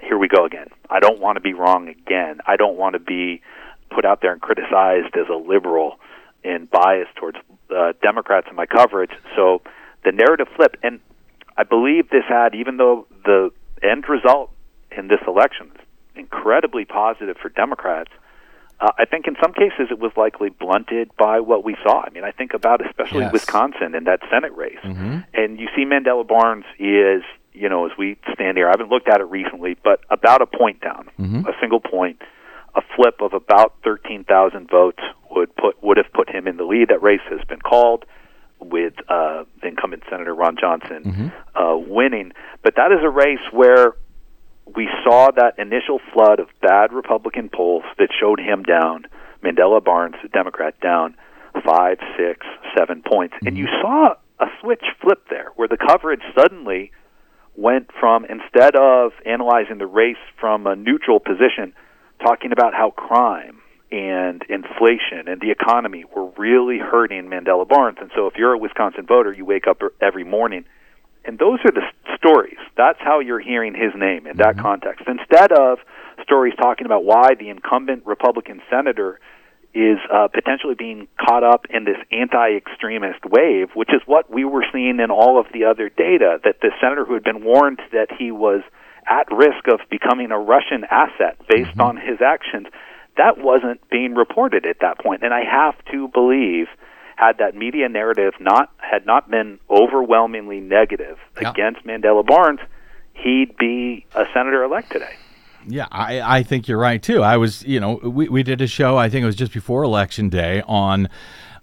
here we go again. I don't want to be wrong again. I don't want to be put out there and criticized as a liberal and biased towards uh, Democrats in my coverage. So the narrative flip, and I believe this had, even though the end result in this election is incredibly positive for Democrats, uh, I think in some cases it was likely blunted by what we saw. I mean, I think about especially yes. Wisconsin in that Senate race, mm-hmm. and you see Mandela Barnes is, you know, as we stand here, I haven't looked at it recently, but about a point down, mm-hmm. a single point, a flip of about thirteen thousand votes would put would have put him in the lead. That race has been called with uh, incumbent Senator Ron Johnson mm-hmm. uh, winning, but that is a race where we saw that initial flood of bad Republican polls that showed him down, Mandela Barnes, the Democrat, down five, six, seven points. Mm-hmm. And you saw a switch flip there where the coverage suddenly went from instead of analyzing the race from a neutral position, talking about how crime and inflation and the economy were really hurting Mandela Barnes. And so if you're a Wisconsin voter, you wake up every morning and those are the stories. That's how you're hearing his name in that mm-hmm. context. Instead of stories talking about why the incumbent Republican senator is uh, potentially being caught up in this anti-extremist wave, which is what we were seeing in all of the other data. That the senator who had been warned that he was at risk of becoming a Russian asset based mm-hmm. on his actions, that wasn't being reported at that point. And I have to believe had that media narrative not had not been overwhelmingly negative yeah. against Mandela Barnes, he'd be a senator elect today. Yeah, I, I think you're right too. I was, you know, we, we did a show, I think it was just before election day on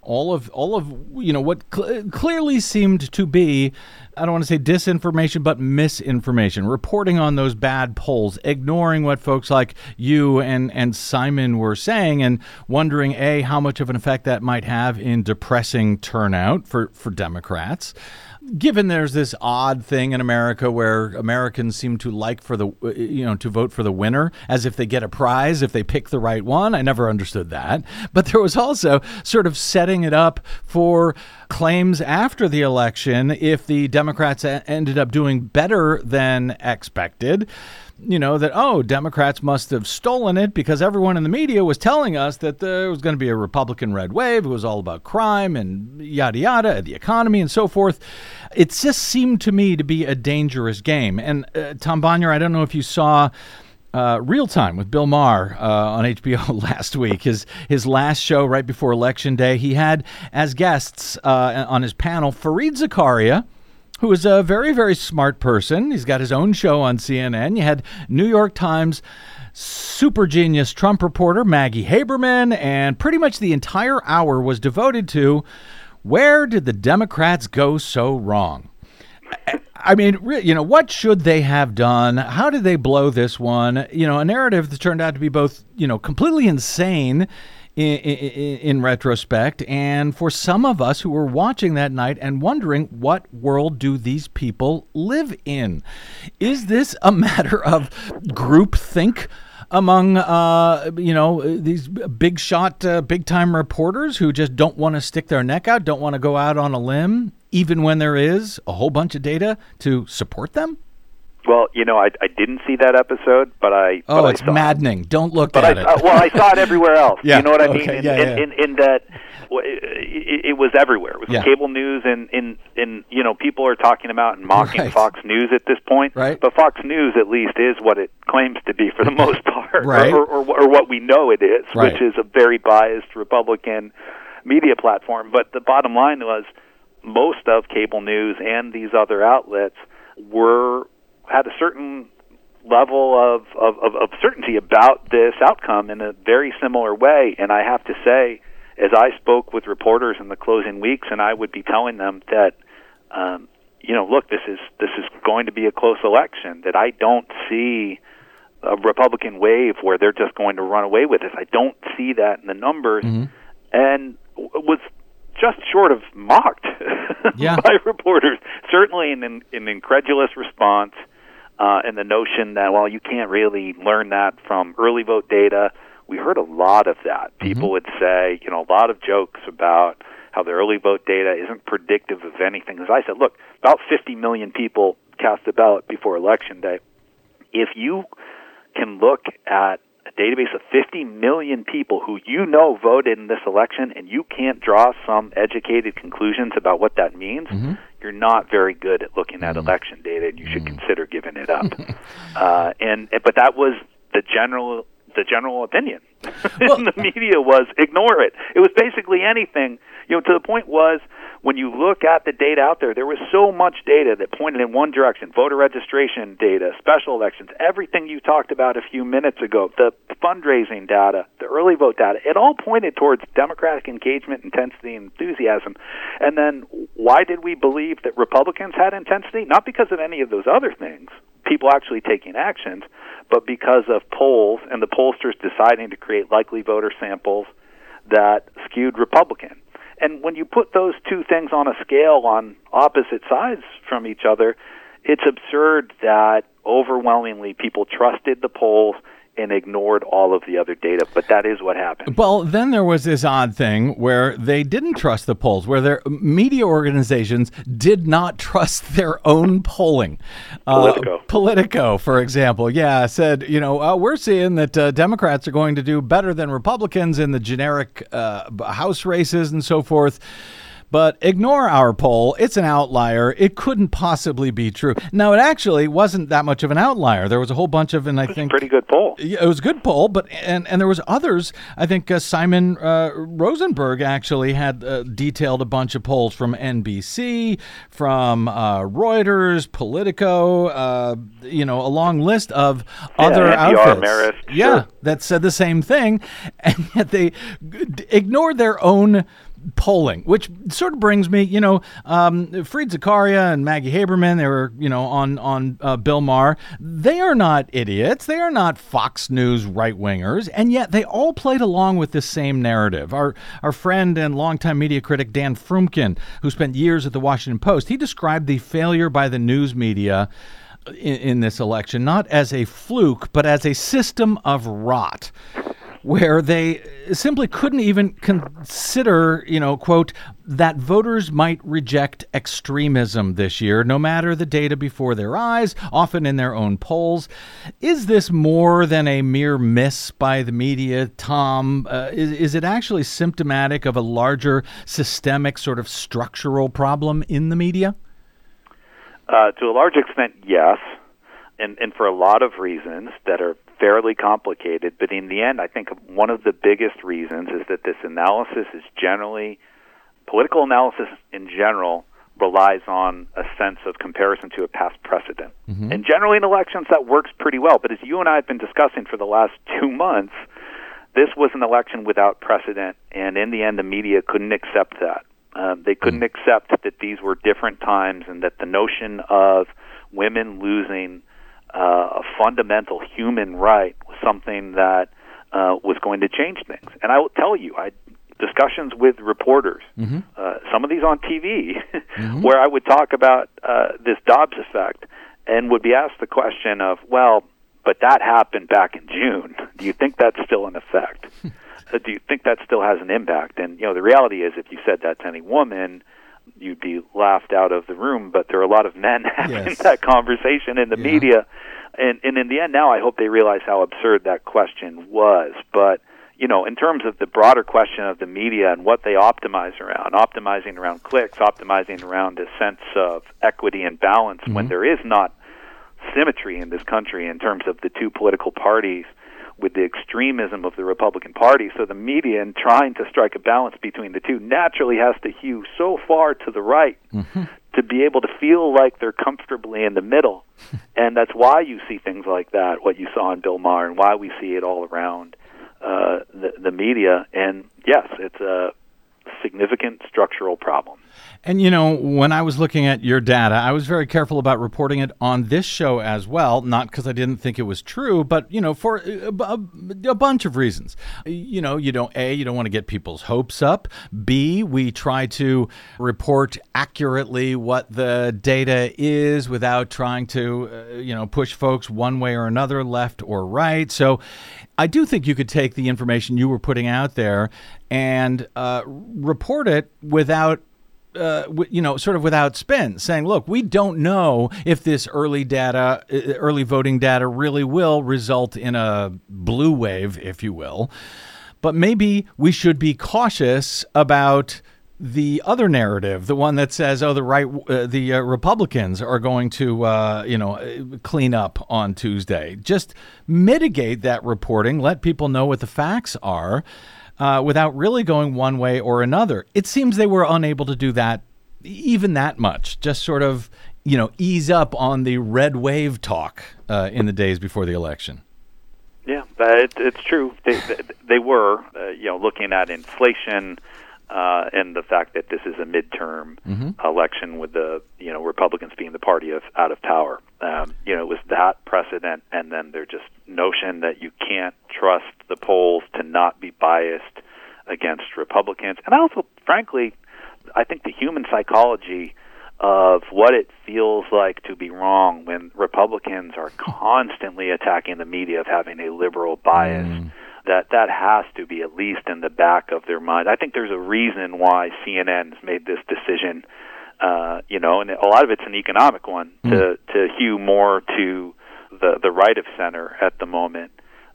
all of all of you know what cl- clearly seemed to be I don't want to say disinformation, but misinformation, reporting on those bad polls, ignoring what folks like you and, and Simon were saying, and wondering, A, how much of an effect that might have in depressing turnout for, for Democrats given there's this odd thing in America where Americans seem to like for the you know to vote for the winner as if they get a prize if they pick the right one. I never understood that. But there was also sort of setting it up for claims after the election if the Democrats ended up doing better than expected you know, that, oh, Democrats must have stolen it because everyone in the media was telling us that there was going to be a Republican red wave. It was all about crime and yada yada, the economy and so forth. It just seemed to me to be a dangerous game. And uh, Tom Bonier, I don't know if you saw. Uh, Real Time with Bill Maher uh, on [LAUGHS] HBO last week. His his last show right before Election Day. He had as guests uh, on his panel Fareed Zakaria, who is a very, very smart person. He's got his own show on CNN. You had New York Times super genius Trump reporter Maggie Haberman, and pretty much the entire hour was devoted to where did the Democrats go so wrong? I mean, you know, what should they have done? How did they blow this one? You know, a narrative that turned out to be both, you know, completely insane in, in, retrospect, and for some of us who were watching that night and wondering what world do these people live in? Is this a matter of groupthink? Among uh, you know these big shot, uh, big time reporters who just don't want to stick their neck out, don't want to go out on a limb, even when there is a whole bunch of data to support them. Well, you know, I, I didn't see that episode, but I. Oh, but it's maddening! It. Don't look but at I, it. Well, I saw it everywhere else. yeah. You know what I okay. mean? In, yeah, in, yeah. in, in that, it, it, was everywhere. It was yeah. cable news, and in in you know, people are talking about and mocking right. Fox News at this point. Right. But Fox News, at least, is what it claims to be for the most [LAUGHS] part, right. or, or, or what we know it is, right. which is a very biased Republican media platform. But the bottom line was, most of cable news and these other outlets were had a certain level of, of, of, of certainty about this outcome in a very similar way. And I have to say, as I spoke with reporters in the closing weeks, and I would be telling them that, um, you know, look, this is this is going to be a close election. That I don't see a Republican wave where they're just going to run away with this. I don't see that in the numbers, mm-hmm. and was just short of mocked [LAUGHS] yeah. by reporters. Certainly, an, an incredulous response uh, and the notion that well you can't really learn that from early vote data we heard a lot of that. People would say, you know, a lot of jokes about how the early vote data isn't predictive of anything. As I said, look, about 50 million people cast a ballot before election day. If you can look at a database of 50 million people who you know voted in this election and you can't draw some educated conclusions about what that means, you're not very good at looking at mm-hmm. election data and you should mm-hmm. consider giving it up. [LAUGHS] uh, and eh, but that was the general the general opinion [LAUGHS] in the media was ignore it. It was basically anything. You know, to the point was when you look at the data out there, there was so much data that pointed in one direction: voter registration data, special elections, everything you talked about a few minutes ago, the fundraising data, the early vote data. It all pointed towards Democratic engagement, intensity, and enthusiasm. And then, why did we believe that Republicans had intensity? Not because of any of those other things, people actually taking actions, but because of polls and the pollsters deciding to create likely voter samples that skewed Republican. And when you put those two things on a scale on opposite sides from each other, it's absurd that overwhelmingly people trusted the polls and ignored all of the other data. But that is what happened. Well, then there was this odd thing where they didn't trust the polls, where their media organizations did not trust their own polling. Politico. Uh, Politico, for example, yeah, said, you know, uh, we're seeing that uh, Democrats are going to do better than Republicans in the generic uh, House races and so forth. But ignore our poll. It's an outlier. It couldn't possibly be true. Now, it actually wasn't that much of an outlier. There was a whole bunch of, and I think pretty good poll. Yeah, it was a good poll, but and and there was others. I think uh, Simon uh, Rosenberg actually had uh, detailed a bunch of polls from NBC, from uh, Reuters, Politico. Uh, you know, a long list of other NPR, outfits. Marist, yeah, sure. that said the same thing, [LAUGHS] and yet they g- ignored their own polling, which sort of brings me, you know, um, Fareed Zakaria and Maggie Haberman, they were, you know, on on uh, Bill Maher. They are not idiots. They are not Fox News right wingers, and yet they all played along with this same narrative. Our our friend and longtime media critic Dan Froomkin, who spent years at the Washington Post, he described the failure by the news media. In, in this election, not as a fluke, but as a system of rot where they simply couldn't even consider, you know, quote, that voters might reject extremism this year, no matter the data before their eyes, often in their own polls. Is this more than a mere miss by the media, Tom? Uh, is, is it actually symptomatic of a larger systemic sort of structural problem in the media? Uh, to a large extent, yes, and and for a lot of reasons that are fairly complicated. But in the end, I think one of the biggest reasons is that this analysis is generally political analysis in general relies on a sense of comparison to a past precedent. Mm-hmm. And generally in elections that works pretty well. But as you and I have been discussing for the last [LAUGHS] two months, this was an election without precedent, and in the end, the media couldn't accept that. Um, they couldn't accept that these were different times, and that the notion of women losing uh, a fundamental human right was something that uh, was going to change things. And I will tell you, I discussions with reporters, Mm-hmm. uh, some of these on TV, [LAUGHS] where I would talk about uh, this Dobbs effect, and would be asked the question of, well, but that happened back in June. Do you think that's still in effect? [LAUGHS] uh, do you think that still has an impact? And you know, the reality is, if you said that to any woman, you'd be laughed out of the room. But there are a lot of men [LAUGHS] having Yes. that conversation in the media, and and in the end, now I hope they realize how absurd that question was. But you know, in terms of the broader question of the media and what they optimize around, optimizing around clicks, optimizing around a sense of equity and balance when mm-hmm. there is not symmetry in this country in terms of the two political parties with the extremism of the Republican Party. So the media, in trying to strike a balance between the two, naturally has to hew so far to the right to be able to feel like they're comfortably in the middle. [LAUGHS] and that's why you see things like that, what you saw in Bill Maher, and why we see it all around uh, the, the media. And yes, it's a significant structural problem. And you know, when I was looking at your data, I was very careful about reporting it on this show as well, not because I didn't think it was true, but you know, for a, a, a, bunch of reasons. You know, you don't A, you don't want to get people's hopes up. B, we try to report accurately what the data is without trying to, uh, you know, push folks one way or another, left or right. So I do think you could take the information you were putting out there and uh, report it without uh, you know, sort of without spin, saying, look, we don't know if this early data, uh, early voting data really will result in a blue wave, if you will. But maybe we should be cautious about the other narrative, the one that says, "Oh, the right, uh, the uh, Republicans are going to, uh, you know, clean up on Tuesday." Just mitigate that reporting, let people know what the facts are, uh, without really going one way or another. It seems they were unable to do that, even that much. Just sort of, you know, ease up on the red wave talk uh, in the days before the election. Yeah, it, it's true. They, they were, uh, you know, looking at inflation uh, and the fact that this is a midterm mm-hmm. election with the you know Republicans being the party of out of power. Um, you know, it was that precedent, and then their just notion that you can't trust the polls to not be biased against Republicans, and I also, frankly, I think the human psychology of what it feels like to be wrong when Republicans are constantly attacking the media of having a liberal bias. Mm that that has to be at least in the back of their mind. I think there's a reason why CNN's made this decision. Uh, you know, and a lot of it's an economic one mm. to to hew more to the the right of center at the moment.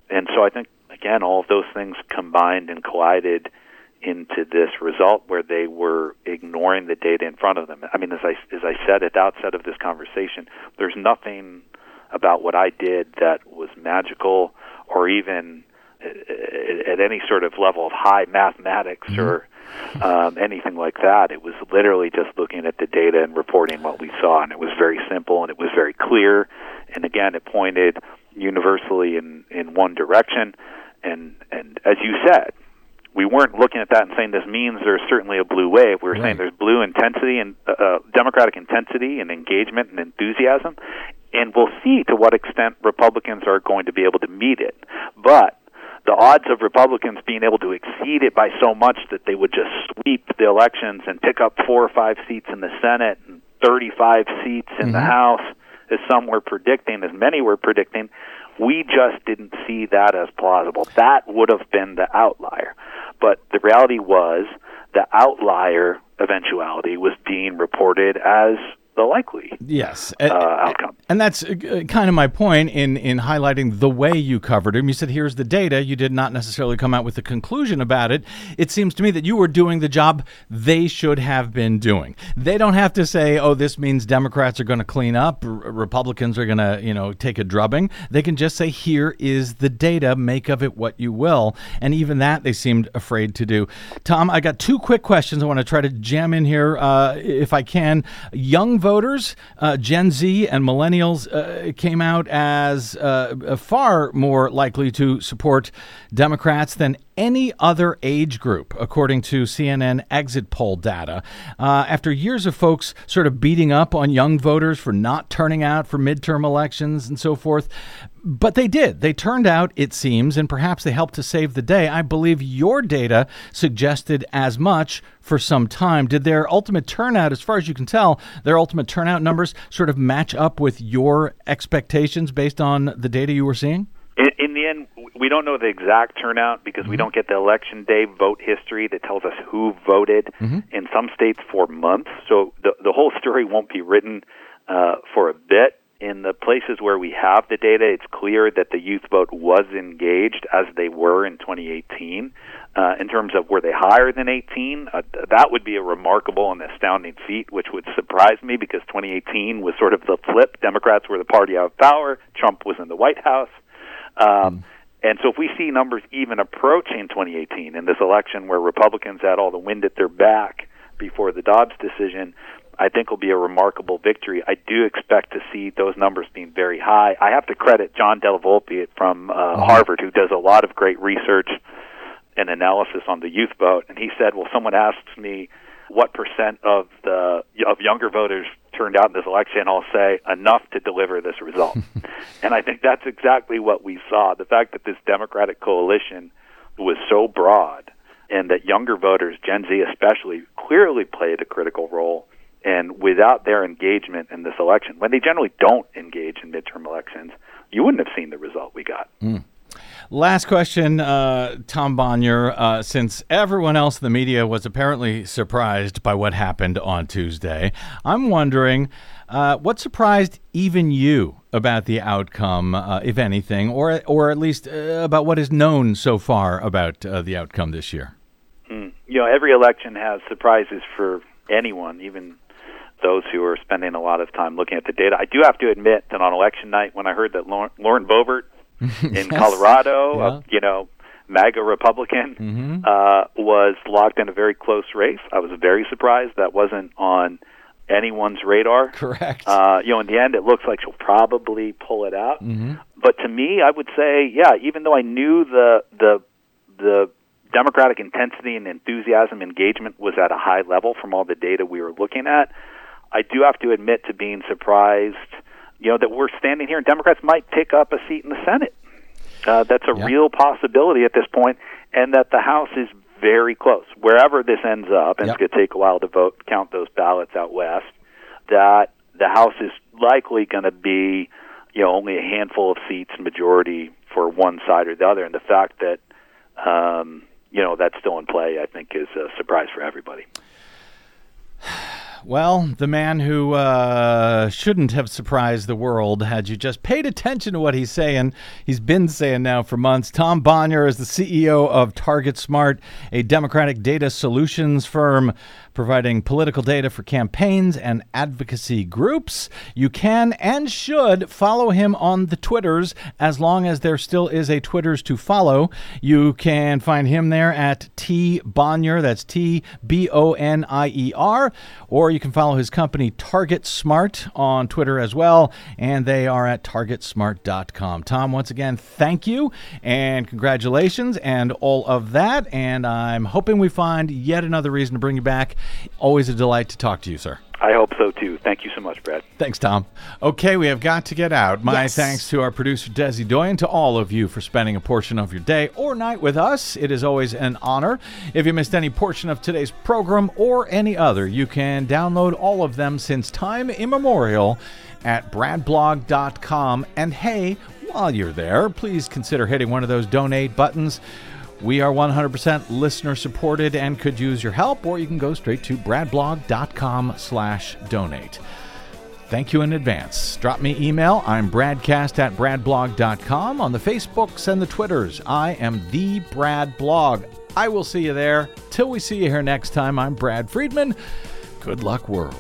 And so I think again all of those things combined and collided into this result where they were ignoring the data in front of them. I mean, as I as I said at the outset of this conversation, there's nothing about what I did that was magical or even at any sort of level of high mathematics mm-hmm. or um, anything like that. It was literally just looking at the data and reporting what we saw, and it was very simple and it was very clear. And again, it pointed universally in in one direction. And and as you said, we weren't looking at that and saying this means there's certainly a blue wave. We were right. saying there's blue intensity and uh, uh, democratic intensity and engagement and enthusiasm, and we'll see to what extent Republicans are going to be able to meet it. But the odds of Republicans being able to exceed it by so much that they would just sweep the elections and pick up four or five seats in the Senate and 35 seats in mm-hmm. the House, as some were predicting, as many were predicting, we just didn't see that as plausible. That would have been the outlier. But the reality was the outlier eventuality was being reported as the likely yes uh, outcome. And that's uh, kind of my point in in highlighting the way you covered him. You said, "Here's the data." You did not necessarily come out with a conclusion about it. It seems to me that you were doing the job they should have been doing. They don't have to say, "Oh, this means Democrats are going to clean up, Republicans are going to, you know, take a drubbing." They can just say, "Here is the data. Make of it what you will." And even that they seemed afraid to do. Tom, I got two quick questions. I want to try to jam in here, uh, if I can. Young voters, uh, Gen Z and millennials, uh, came out as uh, far more likely to support Democrats than any other age group, according to CNN exit poll data. Uh, after years of folks sort of beating up on young voters for not turning out for midterm elections and so forth, but they did. They turned out, it seems, and perhaps they helped to save the day. I believe your data suggested as much for some time. Did their ultimate turnout, as far as you can tell, their ultimate turnout numbers sort of match up with your expectations based on the data you were seeing? In, in the end, we don't know the exact turnout because mm-hmm. we don't get the election day vote history that tells us who voted mm-hmm. in some states for months. So the the whole story won't be written uh, for a bit in the places where we have the data, it's clear that the youth vote was engaged as they were in 2018. Uh, in terms of were they higher than 18, uh, that would be a remarkable and astounding feat, which would surprise me because 2018 was sort of the flip. Democrats were the party out of power. Trump was in the White House. Um, mm. And so if we see numbers even approaching 2018 in this election where Republicans had all the wind at their back before the Dobbs decision, I think will be a remarkable victory. I do expect to see those numbers being very high. I have to credit John Della Volpe from uh, mm-hmm. Harvard, who does a lot of great research and analysis on the youth vote. And he said, "Well, someone asks me." What percent of the of younger voters turned out in this election, I'll say enough to deliver this result. [LAUGHS] and I think that's exactly what we saw. The fact that this Democratic coalition was so broad and that younger voters, Gen Z especially, clearly played a critical role. And without their engagement in this election, when they generally don't engage in midterm elections, you wouldn't have seen the result we got. Mm. Last question, uh, Tom Bonier. Uh, since everyone else in the media was apparently surprised by what happened on Tuesday, I'm wondering uh, what surprised even you about the outcome, uh, if anything, or or at least uh, about what is known so far about uh, the outcome this year. Mm. You know, every election has surprises for anyone, even those who are spending a lot of time looking at the data. I do have to admit that on election night, when I heard that Lauren, Lauren Boebert [LAUGHS] in yes. Colorado, yeah. uh, you know, MAGA Republican, mm-hmm. uh, was locked in a very close race. I was very surprised that wasn't on anyone's radar. Correct. Uh, you know, in the end, it looks like she'll probably pull it out. Mm-hmm. But to me, I would say, yeah, even though I knew the the the Democratic intensity and enthusiasm engagement was at a high level from all the data we were looking at, I do have to admit to being surprised you know, that we're standing here and Democrats might pick up a seat in the Senate. Uh, that's a real possibility at this point, and that the House is very close. Wherever this ends up, and yep. it's going to take a while to vote, count those ballots out west. That the House is likely going to be, you know, only a handful of seats, majority for one side or the other, and the fact that, um, you know, that's still in play, I think, is a surprise for everybody. [SIGHS] [SIGHS] [SIGHS] Well, the man who uh, shouldn't have surprised the world had you just paid attention to what he's saying. He's been saying now for months. Tom Bonier is the CEO of Target Smart, a Democratic data solutions firm providing political data for campaigns and advocacy groups. You can and should follow him on the Twitters as long as there still is a Twitters to follow. You can find him there at T Bonier, that's T B O N I E R, or you can follow his company Target Smart on Twitter as well, and they are at targetsmart.com. Tom, once again, thank you and congratulations and all of that. And I'm hoping we find yet another reason to bring you back Always a delight to talk to you, sir. I hope so too. Thank you so much, Brad. Thanks, Tom. Okay, we have got to get out. My yes. thanks to our producer, Desi Doyen, to all of you for spending a portion of your day or night with us. It is always an honor. If you missed any portion of today's program or any other, you can download all of them since time immemorial at bradblog.com. And hey, while you're there, please consider hitting one of those donate buttons. We are 100% listener supported and could use your help, or you can go straight to bradblog.com slash donate. Thank you in advance. Drop me email. I'm bradcast at bradblog.com. On the Facebooks and the Twitters, I am the Brad Blog. I will see you there. Till we see you here next time, I'm Brad Friedman. Good luck, world.